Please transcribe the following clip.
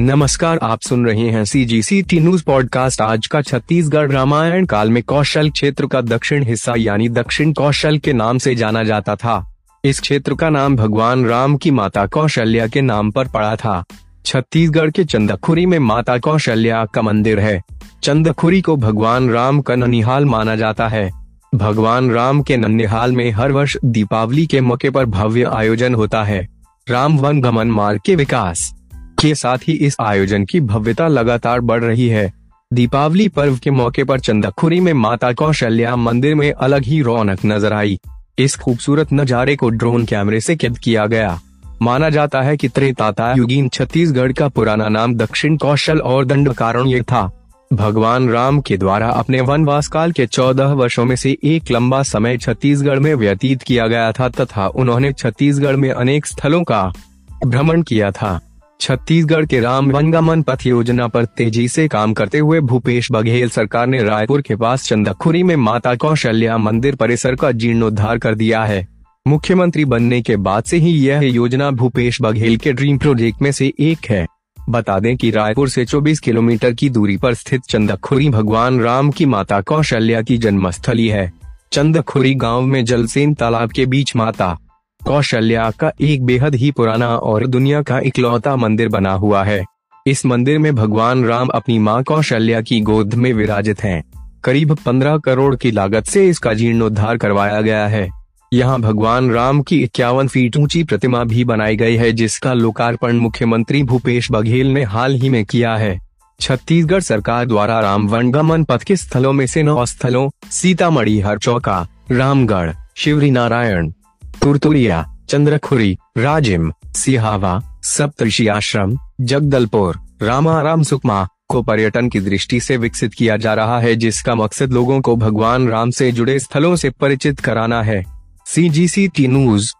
नमस्कार, आप सुन रहे हैं C G C T news podcast आज का छत्तीसगढ़ रामायण काल में कौशल क्षेत्र का दक्षिण हिस्सा, यानी दक्षिण कौशल के नाम से जाना जाता था। इस क्षेत्र का नाम भगवान राम की माता कौशल्या के नाम पर पड़ा था। छत्तीसगढ़ के चंदखुरी में माता कौशल्या का मंदिर है। चंदखुरी को भगवान राम का ननिहाल माना जाता है। भगवान राम के ननिहाल में हर वर्ष दीपावली के मौके पर भव्य आयोजन होता है। राम वन गमन मार्ग के विकास। के साथ ही इस आयोजन की भव्यता लगातार बढ़ रही है। दीपावली पर्व के मौके पर चंदखुरी में माता कौशल्या मंदिर में अलग ही रौनक नज़र आई। इस खूबसूरत नजारे को ड्रोन कैमरे से कैद किया गया। माना जाता है कि त्रेताता युगीन छत्तीसगढ़ का पुराना नाम दक्षिण कौशल और दंड कारण था। भगवान राम के द्वारा अपने वनवास काल के चौदह वर्षों में से एक लंबा समय छत्तीसगढ़ में व्यतीत किया गया था तथा उन्होंने छत्तीसगढ़ में अनेक स्थलों का भ्रमण किया था। छत्तीसगढ़ के राम वनगमन पथ योजना पर तेज़ी से काम करते हुए भूपेश बघेल सरकार ने रायपुर के पास चंदखुरी में माता कौशल्या मंदिर परिसर का जीर्णोद्धार कर दिया है। मुख्यमंत्री बनने के बाद से ही यह योजना भूपेश बघेल के ड्रीम प्रोजेक्ट में से एक है। बता दें कि रायपुर से 24 किलोमीटर की दूरी पर स्थित चंदखुरी भगवान राम की माता कौशल्या की जन्मस्थली है। चंदखुरी गाँव में जलसेन तालाब के बीच माता कौशल्या का एक बेहद ही पुराना और दुनिया का इकलौता मंदिर बना हुआ है। इस मंदिर में भगवान राम अपनी माँ कौशल्या की गोद में विराजित हैं। करीब 15 करोड़ की लागत से इसका जीर्णोद्धार करवाया गया है। यहाँ भगवान राम की इक्यावन फीट ऊँची प्रतिमा भी बनाई गई है, जिसका लोकार्पण मुख्यमंत्री भूपेश बघेल ने हाल ही में किया है। छत्तीसगढ़ सरकार द्वारा राम वनगमन पथ के स्थलों में से नौ स्थलों, सीतामढ़ी हर चौका, रामगढ़ शिवरी नारायण तुरतुरिया चंद्रखुरी राजिम सिहावा सप्तषि आश्रम जगदलपुर रामाराम सुकमा को पर्यटन की दृष्टि से विकसित किया जा रहा है, जिसका मकसद लोगों को भगवान राम से जुड़े स्थलों से परिचित कराना है। सी जी सी टी न्यूज़